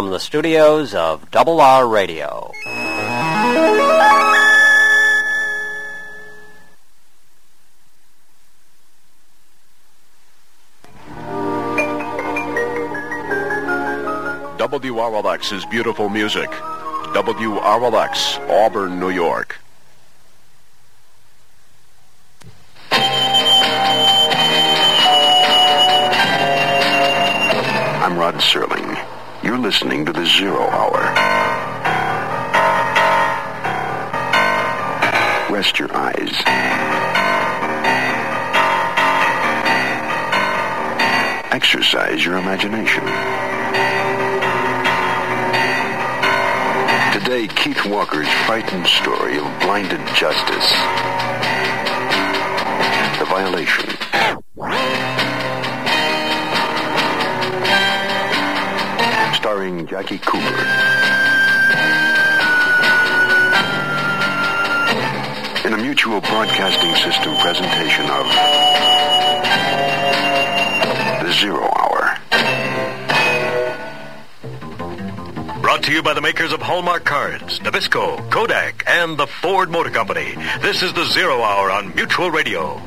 from the studios of Double R Radio. WRLX's beautiful music. WRLX, Auburn, New York. Listening to the Zero Hour. Rest your eyes. Exercise your imagination. Today, Keith Walker's frightened story of blinded justice. The violation. Starring Jackie Cooper. In a mutual broadcasting system presentation of The Zero Hour. Brought to you by the makers of Hallmark cards, Nabisco, Kodak, and the Ford Motor Company. This is the Zero Hour on Mutual Radio.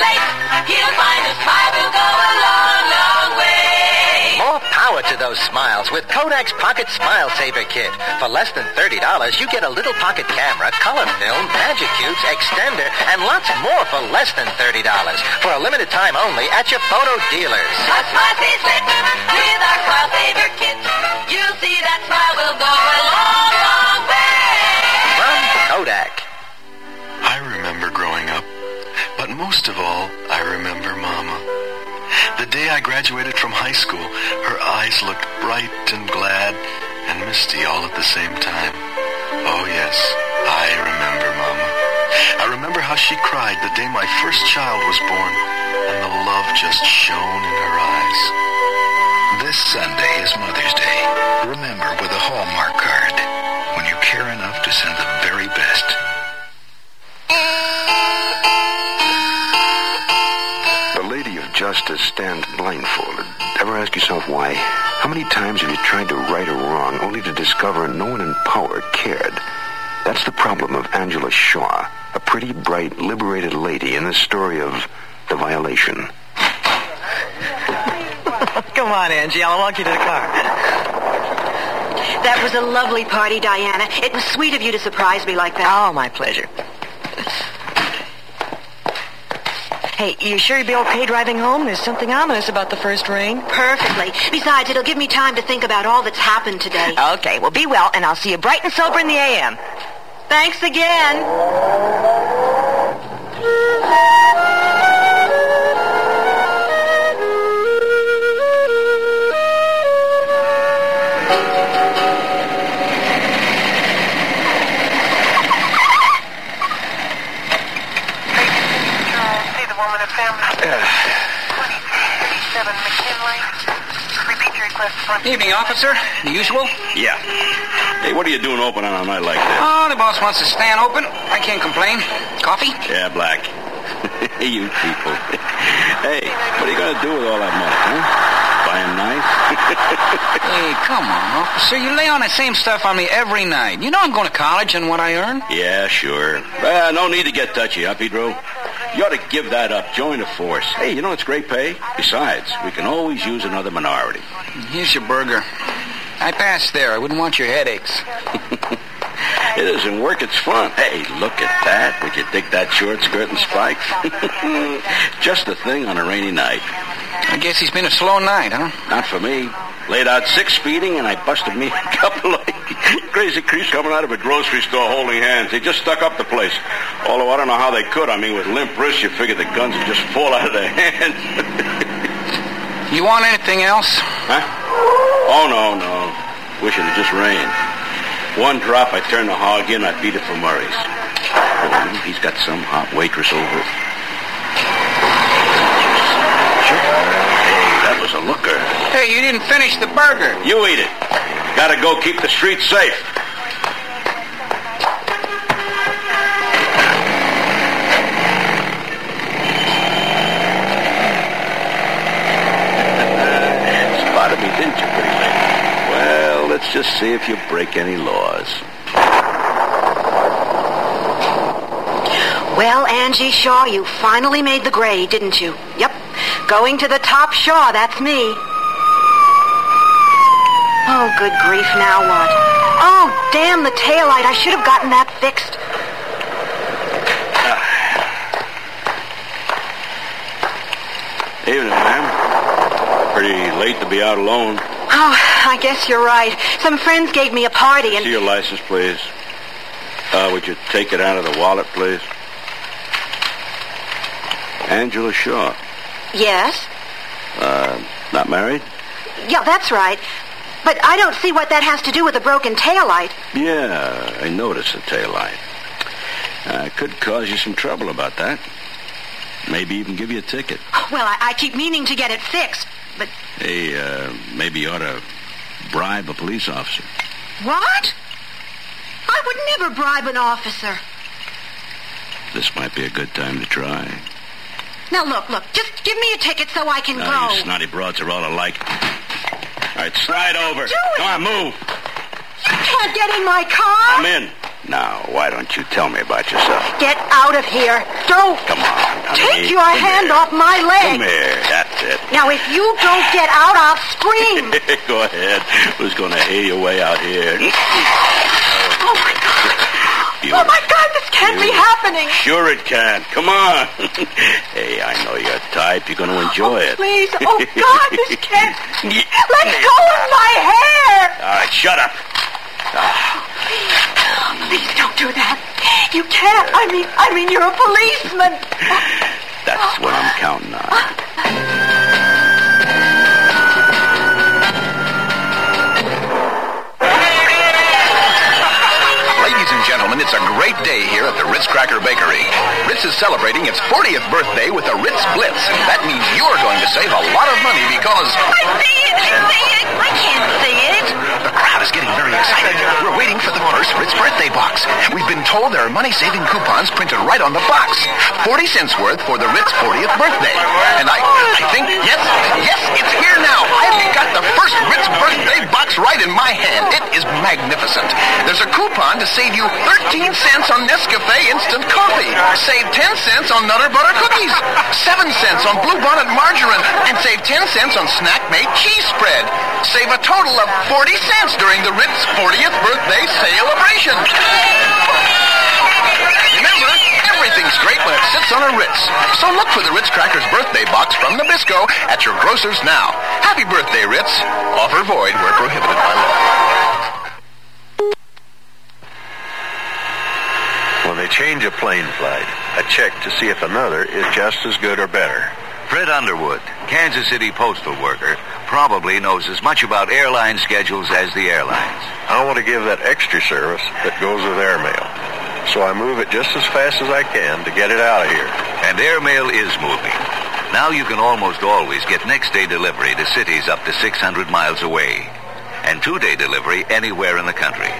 He'll find a smile will go a long, long way. More power to those smiles with Kodak's Pocket Smile Saver Kit. For less than $30, you get a little pocket camera, color film, magic cubes, extender, and lots more for less than $30. For a limited time only at your photo dealers. A smile stays lit with our smile saver kit. You'll see that smile will go a long, long most of all, I remember Mama. The day I graduated from high school, her eyes looked bright and glad and misty all at the same time. Oh yes, I remember Mama. I remember how she cried the day my first child was born, and the love just shone in her eyes. This Sunday is Mother's Day. Remember with a Hallmark card when you care enough to send the very best. Justice stands blindfolded. Ever ask yourself why? How many times have you tried to right a wrong only to discover no one in power cared? That's the problem of Angela Shaw, a pretty, bright, liberated lady in the story of the violation. Come on, Angie. I'll walk you to the car. That was a lovely party, Diana. It was sweet of you to surprise me like that. Oh, my pleasure. Hey, you sure you'll be okay driving home? There's something ominous about the first rain. Perfectly. Besides, it'll give me time to think about all that's happened today. Okay, well, be well, and I'll see you bright and sober in the AM. Thanks again. See the woman at family. 2387 McKinley. Repeat your request for Evening, officer. The usual? Yeah. Hey, what are you doing open on a night like this? Oh, the boss wants to stand open. I can't complain. Coffee? Yeah, Black. you people. hey, what are you going to do with all that money, huh? Buying knives? Hey, come on, officer. You lay on the same stuff on me every night. You know I'm going to college and what I earn. yeah, sure. Well, no need to get touchy, huh, Pedro? You ought to give that up. Join the force. Hey, you know it's great pay. Besides, we can always use another minority. Here's your burger. I passed there. I wouldn't want your headaches. It isn't work, it's fun. Hey, look at that. Would you dig that short skirt and spikes? Just the thing on a rainy night. I guess he's been a slow night, huh? Not for me. Laid out six speeding, and I busted me a couple of crazy creeps coming out of a grocery store holding hands. They just stuck up the place. Although I don't know how they could. I mean, with limp wrists, you figure the guns would just fall out of their hands. You want anything else? huh? Oh, no, no. Wish it had just rained. One drop, I turn the hog in, I beat it for Murray's. Oh, he's got some hot waitress over. Hey, that was a looker. Hey, you didn't finish the burger. You eat it. Gotta go keep the streets safe. Spotted me, didn't you, pretty lady? Well, let's just see if you break any laws. Well, Angie Shaw, you finally made the grade, didn't you? Yep. Going to the top Shaw, that's me. Oh, good grief, now what? Oh, damn the taillight. I should have gotten that fixed. Evening, ma'am. Pretty late to be out alone. Oh, I guess you're right. Some friends gave me a party and... See your license, please. Uh, would you take it out of the wallet, please? Angela Shaw. Yes? Uh, not married? Yeah, that's right. But I don't see what that has to do with a broken taillight. Yeah, I noticed the tail light. Uh, could cause you some trouble about that. Maybe even give you a ticket. Well, I, I keep meaning to get it fixed, but... Hey, uh, maybe you ought to bribe a police officer. What? I would never bribe an officer. This might be a good time to try. Now, look, look. Just give me a ticket so I can Now, go. you snotty broads are all alike. All right, slide over. Do it. Come on, move. You can't get in my car. Come in. Now, why don't you tell me about yourself? Get out of here. Don't. Come on, honey. Take your Come hand here. off my leg. Come here. That's it. Now, if you don't get out, I'll scream. Go ahead. Who's going to hear your way out here? oh, my God. You- Oh, my God, this can't be happening. Sure it can. Come on. hey, I know your type. You're going to oh, enjoy it. Please. Oh, God, this can't. Let go of my hair. All right, shut up. Oh, please don't do that. You can't. I mean, I mean, you're a policeman. That's what I'm counting on. It's a great day here at the Ritz Cracker Bakery. Ritz is celebrating its 40th birthday with a Ritz Blitz. That means you're going to save a lot of money because I see it. I see it. I can't see it. the crowd is getting very excited. We're Ritz birthday box. We've been told there are money-saving coupons printed right on the box. 40 cents worth for the Ritz 40th birthday. And I, I think, yes, yes, it's here now. I've got the first Ritz birthday box right in my hand. It is magnificent. There's a coupon to save you 13 cents on Nescafe instant coffee. Save 10 cents on Nutter Butter cookies. 7 cents on Blue Bonnet margarine. And save 10 cents on Snack Mate cheese spread. Save a total of 40 cents during the Ritz 40th birthday celebration. Remember, everything's great when it sits on a Ritz. So look for the Ritz Crackers birthday box from Nabisco at your grocers now. Happy birthday, Ritz. Offer void where prohibited by law. When they change a plane flight, I check to see if another is just as good or better. Fred Underwood, Kansas City postal worker, probably knows as much about airline schedules as the airlines. I want to give that extra service that goes with airmail. So I move it just as fast as I can to get it out of here. And airmail is moving. Now you can almost always get next day delivery to cities up to 600 miles away. And two day delivery anywhere in the country.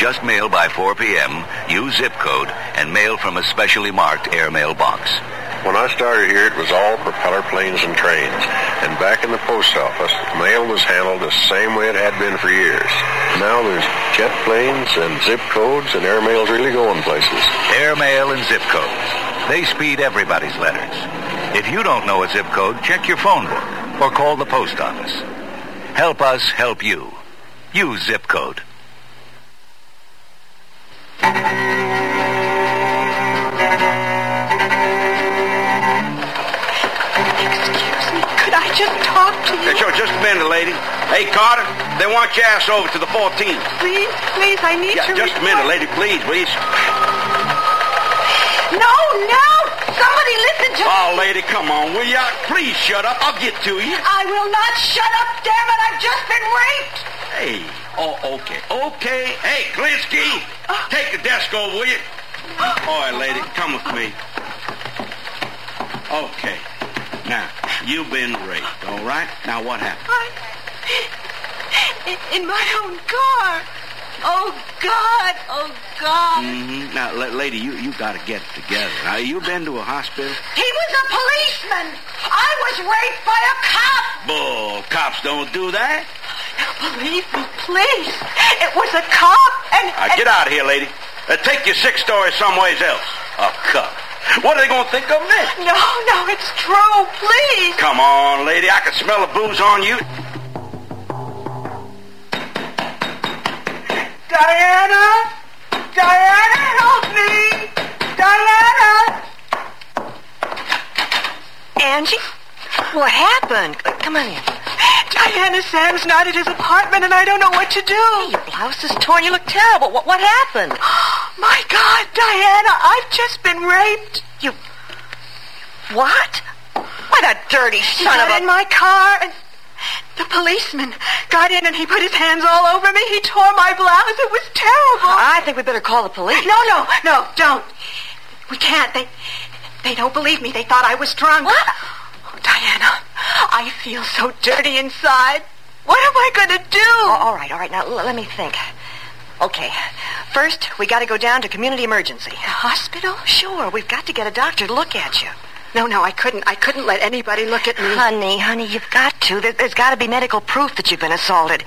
Just mail by 4 p.m., use zip code, and mail from a specially marked airmail box. When I started here, it was all propeller planes and trains. And back in the post office, mail was handled the same way it had been for years. Now there's jet planes and zip codes, and airmail's really going places. Airmail and zip codes. They speed everybody's letters. If you don't know a zip code, check your phone book or call the post office. Help us help you. Use zip code. Just talk to you? Sure, just a minute, lady. Hey, Carter, they want your ass over to the 14th. Please, please, I need Yeah, to. just a minute, lady, please, please. No, no! Somebody listen to oh, me! Oh, lady, come on, will ya? Please shut up. I'll get to you. I will not shut up, damn it! I've just been raped! Hey, oh, okay, okay. Hey, Klinsky, take the desk over, will you? All right, lady, come with me. Okay. Now, you've been raped, all right? Now, what happened? I... in, my own car. Oh, God. Oh, God. Mm-hmm. Now, la- lady, you, you got to get it together. Now, you been to a hospital? He was a policeman. I was raped by a cop. Bull, cops don't do that. Believe me, please. It was a cop, and... Now, get out of here, lady. Uh, take your six stories someplace else. A cup. What are they going to think of this? No, no, it's true. Please. Come on, lady. I can smell the booze on you. Diana! Diana, help me! Diana! Angie? What happened? Come on in. Diana Sam's not at his apartment, and I don't know what to do. Your blouse is torn. You look terrible. What, what happened? My God, Diana, I've just been raped. You... What? What a dirty He son got of a... in my car, and the policeman got in, and he put his hands all over me. He tore my blouse. It was terrible. I think we better call the police. No, no, no, don't. We can't. They, they don't believe me. They thought I was drunk. What? Oh, Diana, I feel so dirty inside. What am I going to do? Oh, all right, all right. Now, l- let me think. Okay. First, we got to go down to community emergency. The hospital? Sure, we've got to get a doctor to look at you. No, no, I couldn't. I couldn't let anybody look at me. Honey, honey, you've got to. There, has got to be medical proof that you've been assaulted.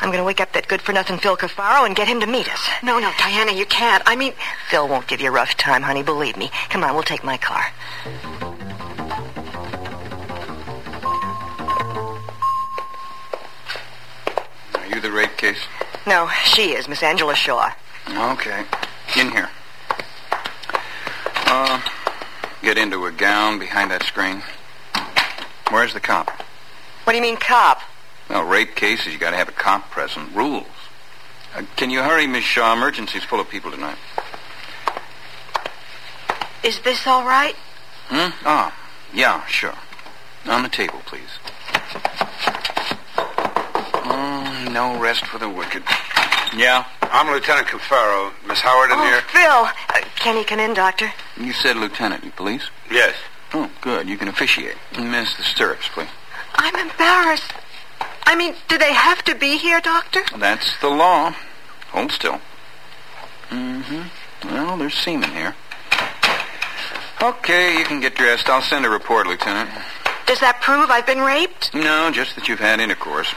I'm going to wake up that good-for-nothing Phil Cafaro and get him to meet us. No, no, Diana, you can't. I mean, Phil won't give you a rough time, honey. Believe me. Come on, we'll take my car. Are you the rape case? No, she is, Miss Angela Shaw. Okay. In here. Uh, get into a gown behind that screen. Where's the cop? What do you mean, cop? Well, rape cases, you gotta have a cop present. Rules. Uh, can you hurry, Miss Shaw? Emergency's full of people tonight. is this all right? Hmm? Ah, yeah, sure. On the table, please. No rest for the wicked. Yeah? I'm Lieutenant Cafaro. Miss Howard in oh, here? Phil. Uh, can he come in, doctor? You said lieutenant, you police? Yes. Oh, good. You can officiate. Miss the stirrups, please. I'm embarrassed. I mean, do they have to be here, doctor? That's the law. Hold still. Mm-hmm. Well, there's semen here. Okay, you can get dressed. I'll send a report, Lieutenant. Does that prove I've been raped? No, just that you've had intercourse.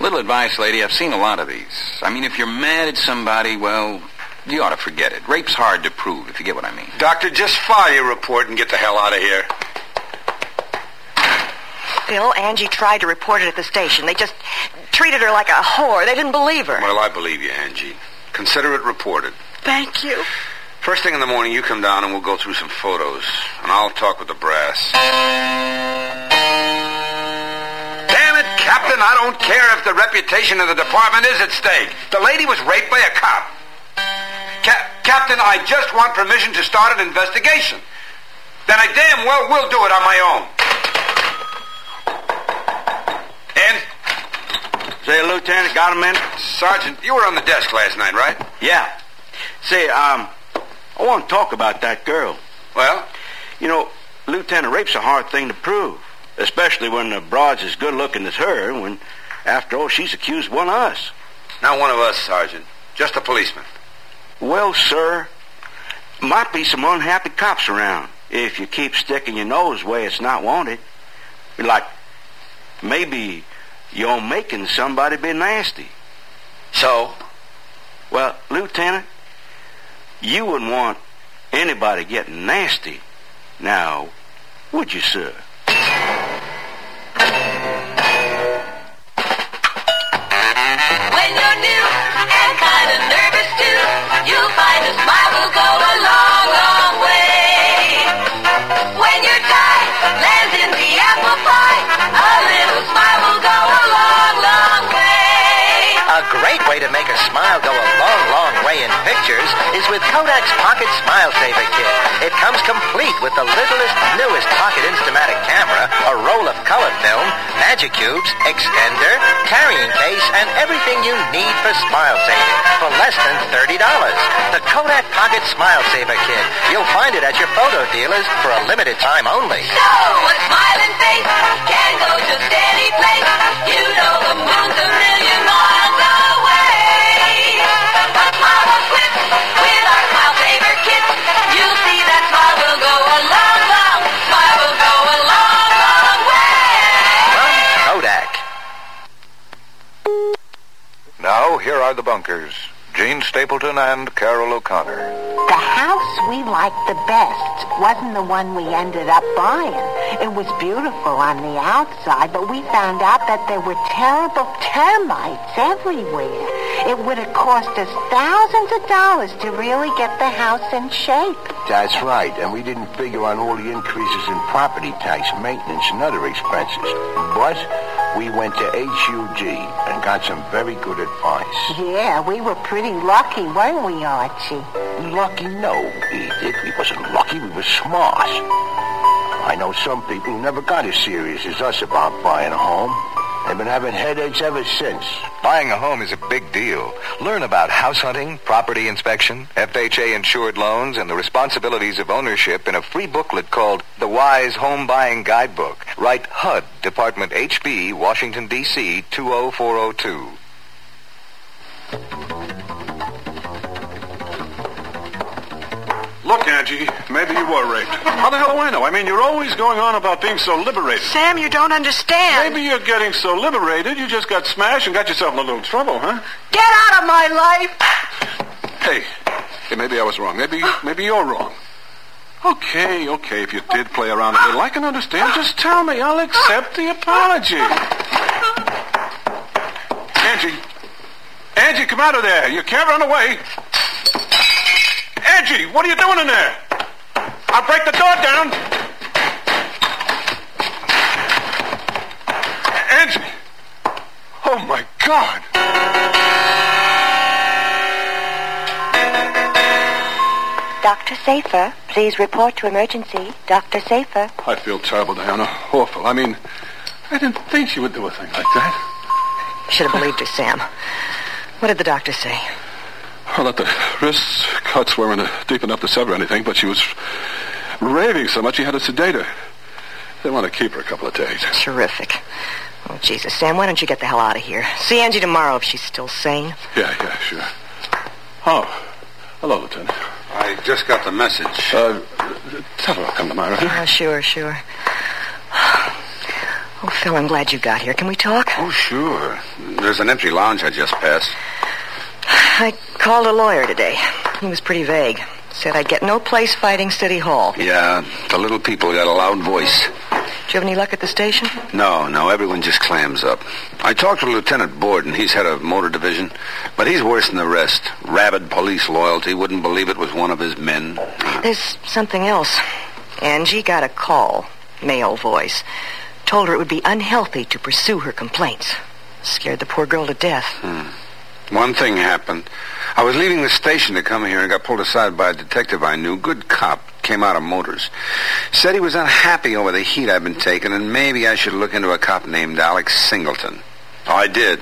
Little advice, lady. I've seen a lot of these. I mean, if you're mad at somebody, well, you ought to forget it. Rape's hard to prove, if you get what I mean. Doctor, just file your report and get the hell out of here. Phil, Angie tried to report it at the station. They just treated her like a whore. They didn't believe her. Well, I believe you, Angie. Consider it reported. Thank you. First thing in the morning, you come down and we'll go through some photos. And I'll talk with the brass. Captain, I don't care if the reputation of the department is at stake. The lady was raped by a cop. Ca- Captain, I just want permission to start an investigation. Then I damn well will do it on my own. And, Say, Lieutenant, got a minute? Sergeant, you were on the desk last night, right? Yeah. Say, um, I want to talk about that girl. Well? You know, Lieutenant, rape's a hard thing to prove, especially when the broad's as good looking as her, when, after all, she's accused one of us. Not one of us, Sergeant. Just a policeman. Well, sir, might be some unhappy cops around if you keep sticking your nose where it's not wanted. Like, maybe you're making somebody be nasty. So? Well, Lieutenant, you wouldn't want anybody getting nasty. Now, would you, sir? Pictures is with Kodak's Pocket Smile Saver Kit. It comes complete with the littlest, newest pocket Instamatic camera, a roll of color film, magic cubes, extender, carrying case, and everything you need for smile saving for less than $30. The Kodak Pocket Smile Saver Kit. You'll find it at your photo dealers for a limited time only. So a smiling face can go just any place. You know the moon's a Now, here are the bunkers Jean Stapleton and Carroll O'Connor. The house we liked the best wasn't the one we ended up buying. It was beautiful on the outside, but we found out that there were terrible termites everywhere. It would have cost us thousands of dollars to really get the house in shape. That's right, and we didn't figure on all the increases in property tax, maintenance, and other expenses. But we went to HUD and got some very good advice. Yeah, we were pretty lucky, weren't we, Archie? Lucky? No, Edith. We wasn't lucky. We were smart. I know some people who never got as serious as us about buying a home. They've been having headaches ever since. Buying a home is a big deal. Learn about house hunting, property inspection, FHA insured loans, and the responsibilities of ownership in a free booklet called The Wise Home Buying Guidebook. Write HUD, Department HB, Washington, D.C. 20402. Look, Angie, maybe you were raped. How the hell do I know? I mean, you're always going on about being so liberated. Sam, you don't understand. Maybe you're getting so liberated you just got smashed and got yourself in a little trouble, huh? Get out of my life! Hey, hey, maybe I was wrong. Maybe, maybe you're wrong. Okay, okay, if you did play around a little, I can understand. Just tell me. I'll accept the apology. Angie. Angie, come out of there. You can't run away. Angie, what are you doing in there? I'll break the door down. Angie. Oh, my God. Dr. Safer, please report to emergency. Dr. Safer. I feel terrible, Diana. Awful. I mean, I didn't think she would do a thing like that. You should have believed her, Sam. What did the doctor say? Well, that the wrist cuts weren't deep enough to sever anything, but she was raving so much he had to sedate her. They want to keep her a couple of days. Terrific. Oh, Jesus, Sam, why don't you get the hell out of here? See Angie tomorrow if she's still sane. Yeah, yeah, sure. Oh, hello, Lieutenant. I just got the message. Uh, tell her I'll come tomorrow. Oh, sure, sure. Oh, Phil, I'm glad you got here. Can we talk? Oh, sure. There's an empty lounge I just passed. I called a lawyer today. He was pretty vague. Said I'd get no place fighting City Hall. Yeah, the little people got a loud voice. Did you have any luck at the station? No, no, everyone just clams up. I talked to Lieutenant Borden. He's head of motor division, but he's worse than the rest. Rabid police loyalty. Wouldn't believe it was one of his men. There's something else. Angie got a call, male voice. Told her it would be unhealthy to pursue her complaints. Scared the poor girl to death. Hmm. One thing happened. I was leaving the station to come here and got pulled aside by a detective I knew. Good cop. Came out of motors. Said he was unhappy over the heat I'd been taking and maybe I should look into a cop named Alex Singleton. I did.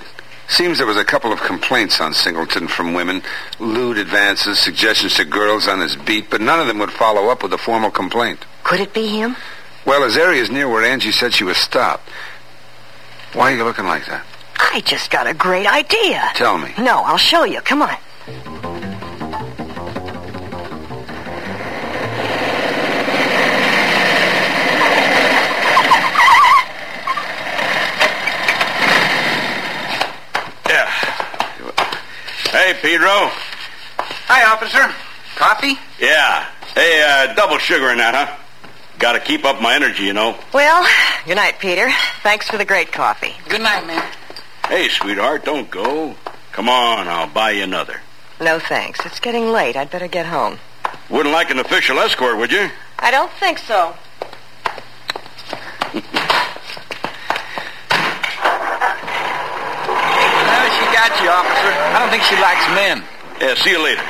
Seems there was a couple of complaints on Singleton from women. Lewd advances, suggestions to girls on his beat, but none of them would follow up with a formal complaint. Could it be him? Well, his area's near where Angie said she was stopped. Why are you looking like that? I just got a great idea. Tell me. No, I'll show you. Come on. Yeah. Hey, Pedro. Hi, officer. Coffee? Yeah. Hey, uh, double sugar in that, huh? Gotta keep up my energy, you know. Well, good night, Peter. Thanks for the great coffee. Good night, man. Hey, sweetheart, don't go. Come on, I'll buy you another. No thanks. It's getting late. I'd better get home. Wouldn't like an official escort, would you? I don't think so. Well, she got you, officer. I don't think she likes men. Yeah, see you later.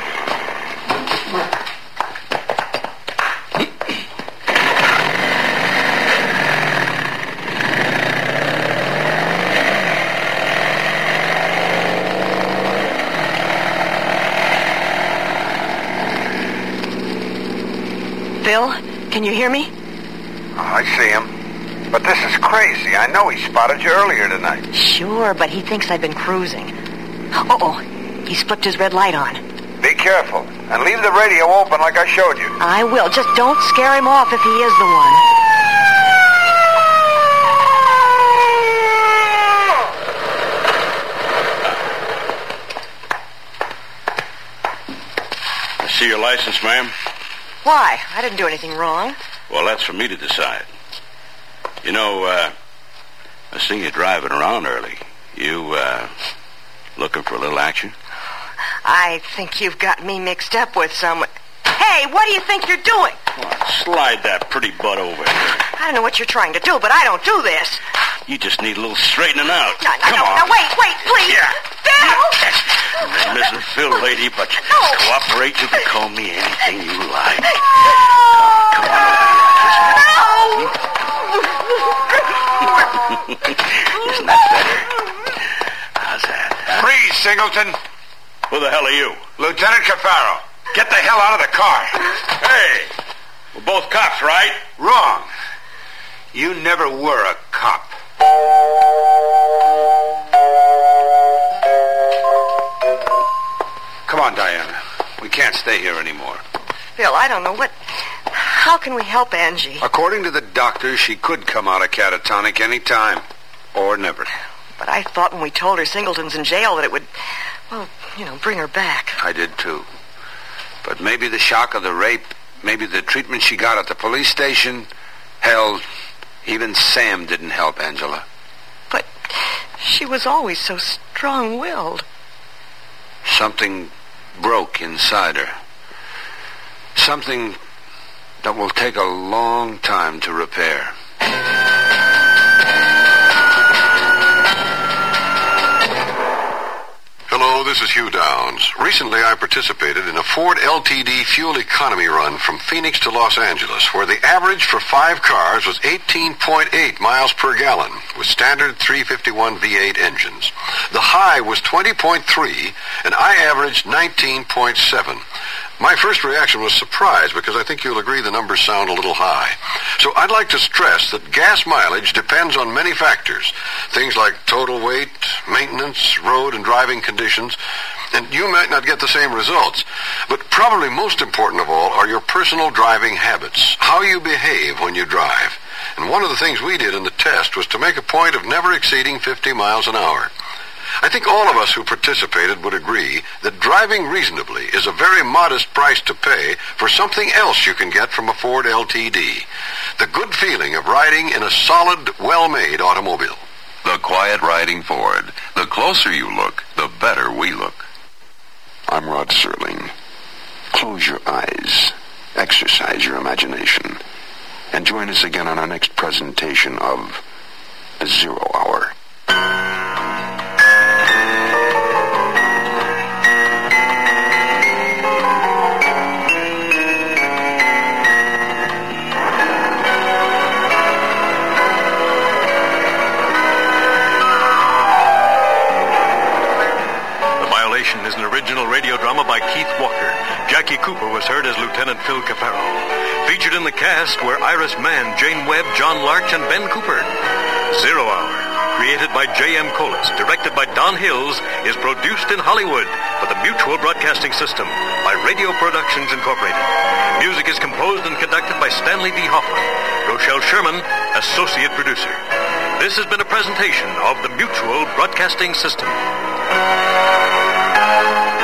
Phil, can you hear me? Oh, I see him. But this is crazy. I know he spotted you earlier tonight. Sure, but he thinks I've been cruising. Uh-oh. He's flipped his red light on. Be careful. And leave the radio open like I showed you. I will. Just don't scare him off if he is the one. I see your license, ma'am? Why? I didn't do anything wrong. Well, that's for me to decide. You know, uh, I seen you driving around early. You, uh, looking for a little action? I think you've got me mixed up with someone. Hey, what do you think you're doing? Slide that pretty butt over here. I don't know what you're trying to do, but I don't do this. You just need a little straightening out. No, no, Come no, on. no, wait, wait, please. Yeah. Phil! Mrs. Phil, lady, but cooperate. You can call me anything you like. No! Isn't that better? How's that? Freeze, Singleton. Who the hell are you? Lieutenant Cafaro. Get the hell out of the car. Hey, we're both cops, right? Wrong. You never were a cop. Come on, Diana. We can't stay here anymore. Phil, I don't know what. How can we help Angie? According to the doctor, she could come out of catatonic any time. Or never. But I thought when we told her Singleton's in jail that it would, well, you know, bring her back. I did too. But maybe the shock of the rape, maybe the treatment she got at the police station, hell, even Sam didn't help Angela. But she was always so strong-willed. Something broke inside her. Something that will take a long time to repair. This is Hugh Downs. Recently, I participated in a Ford LTD fuel economy run from Phoenix to Los Angeles, where the average for five cars was 18.8 miles per gallon, with standard 351 V8 engines. The high was 20.3, and I averaged 19.7. My first reaction was surprise because I think you'll agree the numbers sound a little high. So I'd like to stress that gas mileage depends on many factors. Things like total weight, maintenance, road and driving conditions, and you might not get the same results. But probably most important of all are your personal driving habits, how you behave when you drive. And one of the things we did in the test was to make a point of never exceeding 50 miles an hour. I think all of us who participated would agree that driving reasonably is a very modest price to pay for something else you can get from a Ford LTD. The good feeling of riding in a solid, well-made automobile. The quiet riding Ford. The closer you look, the better we look. I'm Rod Serling. Close your eyes, exercise your imagination, and join us again on our next presentation of The Zero Hour. The Violation is an original radio drama by Keith Walker. Jackie Cooper was heard as Lieutenant Phil Cafaro. Featured in the cast were Iris Mann, Jane Webb, John Larch, and Ben Cooper. Zero Hour, created by J.M. Colas, directed by Don Hills, is produced in Hollywood for the Mutual Broadcasting System by Radio Productions Incorporated. Music is composed and conducted by Stanley D. Hoffman. Rochelle Sherman, associate producer. This has been a presentation of the Mutual Broadcasting System. Bye.